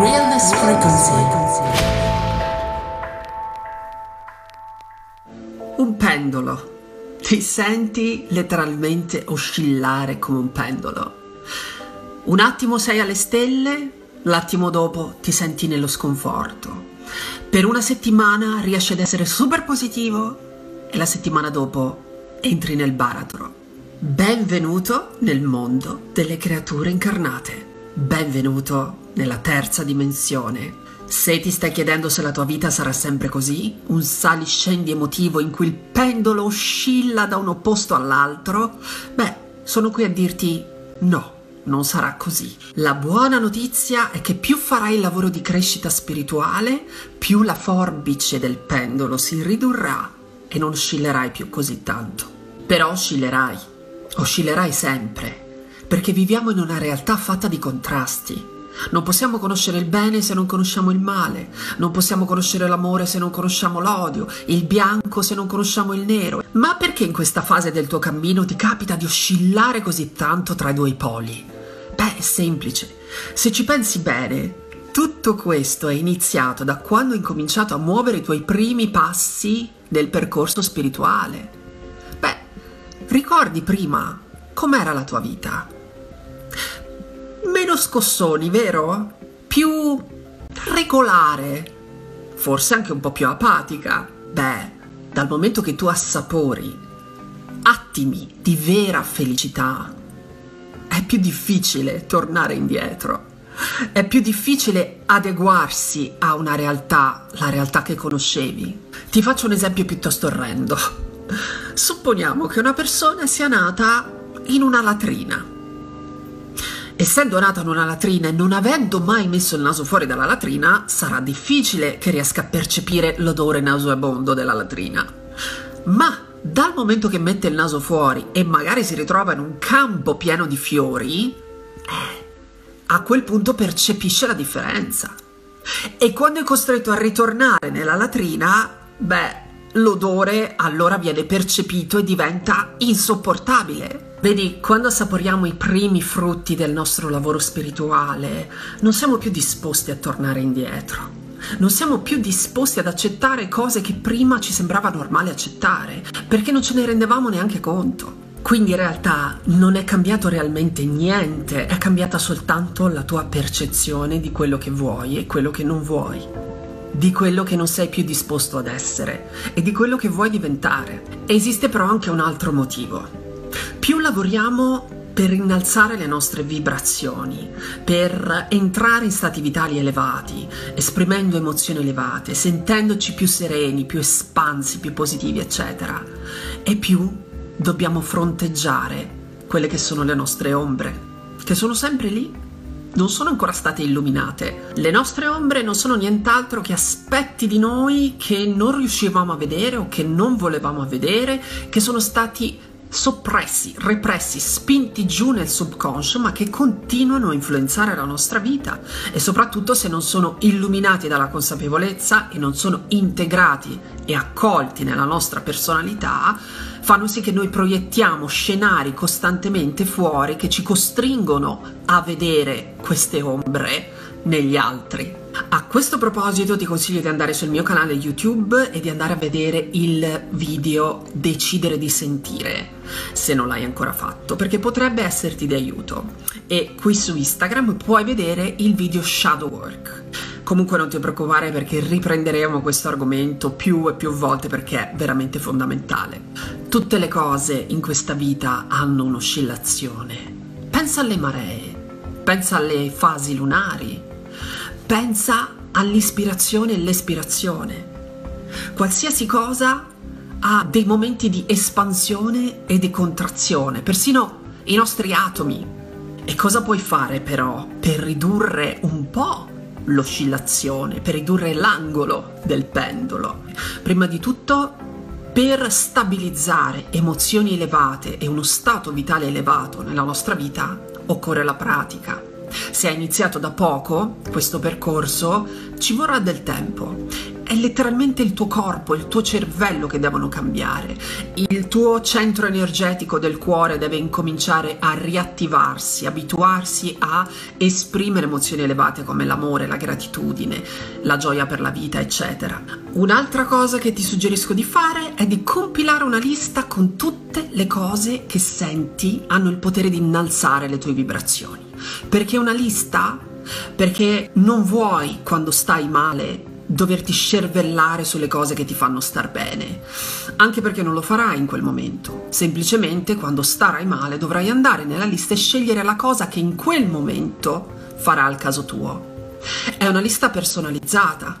Realness Frequency. Un pendolo. Ti senti letteralmente oscillare come un pendolo. Un attimo sei alle stelle, l'attimo dopo ti senti nello sconforto. Per una settimana riesci ad essere super positivo e la settimana dopo entri nel baratro. Benvenuto nel mondo delle creature incarnate. Benvenuto nella terza dimensione. Se ti stai chiedendo se la tua vita sarà sempre così, un saliscendi emotivo in cui il pendolo oscilla da un opposto all'altro, beh, sono qui a dirti no, non sarà così. La buona notizia è che più farai il lavoro di crescita spirituale, più la forbice del pendolo si ridurrà e non oscillerai più così tanto. Però oscillerai, oscillerai sempre perché viviamo in una realtà fatta di contrasti. Non possiamo conoscere il bene se non conosciamo il male, non possiamo conoscere l'amore se non conosciamo l'odio, il bianco se non conosciamo il nero. Ma perché in questa fase del tuo cammino ti capita di oscillare così tanto tra i due poli? Beh, è semplice. Se ci pensi bene, tutto questo è iniziato da quando hai incominciato a muovere i tuoi primi passi nel percorso spirituale. Beh, ricordi prima com'era la tua vita? Meno scossoni, vero? Più regolare, forse anche un po' più apatica. Beh, dal momento che tu assapori attimi di vera felicità, è più difficile tornare indietro. È più difficile adeguarsi a una realtà, la realtà che conoscevi. Ti faccio un esempio piuttosto orrendo. Supponiamo che una persona sia nata in una latrina Essendo nata in una latrina e non avendo mai messo il naso fuori dalla latrina, sarà difficile che riesca a percepire l'odore nauseabondo della latrina. Ma dal momento che mette il naso fuori e magari si ritrova in un campo pieno di fiori, eh, a quel punto percepisce la differenza. E quando è costretto a ritornare nella latrina, beh, l'odore allora viene percepito e diventa insopportabile. Vedi, quando assaporiamo i primi frutti del nostro lavoro spirituale, non siamo più disposti a tornare indietro. Non siamo più disposti ad accettare cose che prima ci sembrava normale accettare, perché non ce ne rendevamo neanche conto. Quindi in realtà non è cambiato realmente niente, è cambiata soltanto la tua percezione di quello che vuoi e quello che non vuoi, di quello che non sei più disposto ad essere e di quello che vuoi diventare. Esiste però anche un altro motivo più lavoriamo per innalzare le nostre vibrazioni, per entrare in stati vitali elevati, esprimendo emozioni elevate, sentendoci più sereni, più espansi, più positivi, eccetera, e più dobbiamo fronteggiare quelle che sono le nostre ombre, che sono sempre lì, non sono ancora state illuminate. Le nostre ombre non sono nient'altro che aspetti di noi che non riuscivamo a vedere o che non volevamo vedere, che sono stati soppressi, repressi, spinti giù nel subconscio, ma che continuano a influenzare la nostra vita e soprattutto se non sono illuminati dalla consapevolezza e non sono integrati e accolti nella nostra personalità, fanno sì che noi proiettiamo scenari costantemente fuori che ci costringono a vedere queste ombre negli altri. A questo proposito ti consiglio di andare sul mio canale YouTube e di andare a vedere il video Decidere di sentire, se non l'hai ancora fatto, perché potrebbe esserti di aiuto. E qui su Instagram puoi vedere il video Shadow Work. Comunque non ti preoccupare perché riprenderemo questo argomento più e più volte perché è veramente fondamentale. Tutte le cose in questa vita hanno un'oscillazione. Pensa alle maree, pensa alle fasi lunari, pensa all'ispirazione e l'espirazione. Qualsiasi cosa ha dei momenti di espansione e di contrazione, persino i nostri atomi. E cosa puoi fare però per ridurre un po' l'oscillazione, per ridurre l'angolo del pendolo? Prima di tutto, per stabilizzare emozioni elevate e uno stato vitale elevato nella nostra vita, occorre la pratica se hai iniziato da poco questo percorso, ci vorrà del tempo è letteralmente il tuo corpo, il tuo cervello che devono cambiare. Il tuo centro energetico del cuore deve incominciare a riattivarsi, abituarsi a esprimere emozioni elevate come l'amore, la gratitudine, la gioia per la vita, eccetera. Un'altra cosa che ti suggerisco di fare è di compilare una lista con tutte le cose che senti hanno il potere di innalzare le tue vibrazioni. Perché una lista perché non vuoi quando stai male doverti scervellare sulle cose che ti fanno star bene, anche perché non lo farai in quel momento. Semplicemente quando starai male dovrai andare nella lista e scegliere la cosa che in quel momento farà al caso tuo. È una lista personalizzata,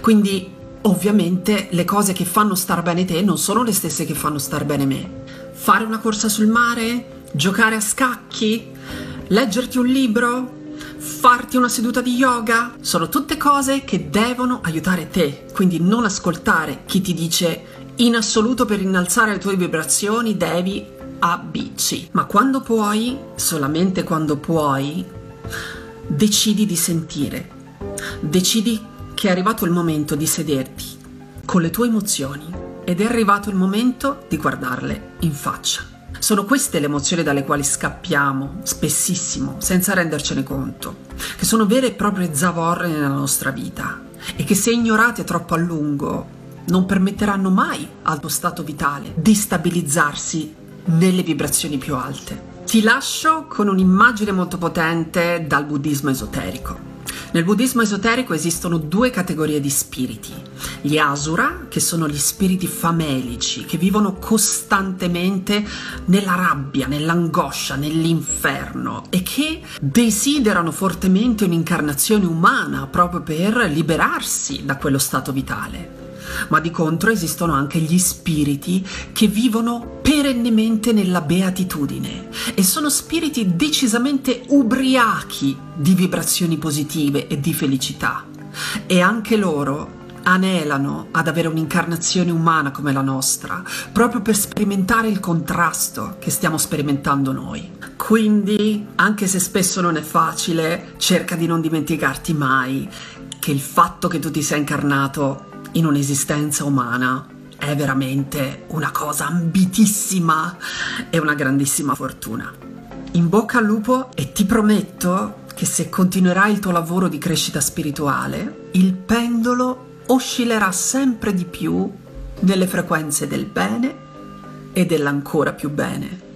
quindi ovviamente le cose che fanno star bene te non sono le stesse che fanno star bene me. Fare una corsa sul mare? Giocare a scacchi? Leggerti un libro? Farti una seduta di yoga, sono tutte cose che devono aiutare te, quindi non ascoltare chi ti dice in assoluto per innalzare le tue vibrazioni devi A, B, C. Ma quando puoi, solamente quando puoi, decidi di sentire, decidi che è arrivato il momento di sederti con le tue emozioni ed è arrivato il momento di guardarle in faccia. Sono queste le emozioni dalle quali scappiamo spessissimo senza rendercene conto, che sono vere e proprie zavorre nella nostra vita e che se ignorate troppo a lungo non permetteranno mai al tuo stato vitale di stabilizzarsi nelle vibrazioni più alte. Ti lascio con un'immagine molto potente dal buddismo esoterico. Nel buddismo esoterico esistono due categorie di spiriti. Gli asura, che sono gli spiriti famelici, che vivono costantemente nella rabbia, nell'angoscia, nell'inferno e che desiderano fortemente un'incarnazione umana proprio per liberarsi da quello stato vitale ma di contro esistono anche gli spiriti che vivono perennemente nella beatitudine e sono spiriti decisamente ubriachi di vibrazioni positive e di felicità. E anche loro anelano ad avere un'incarnazione umana come la nostra, proprio per sperimentare il contrasto che stiamo sperimentando noi. Quindi, anche se spesso non è facile, cerca di non dimenticarti mai che il fatto che tu ti sia incarnato in un'esistenza umana è veramente una cosa ambitissima e una grandissima fortuna. In bocca al lupo e ti prometto che se continuerai il tuo lavoro di crescita spirituale, il pendolo oscillerà sempre di più nelle frequenze del bene e dell'ancora più bene.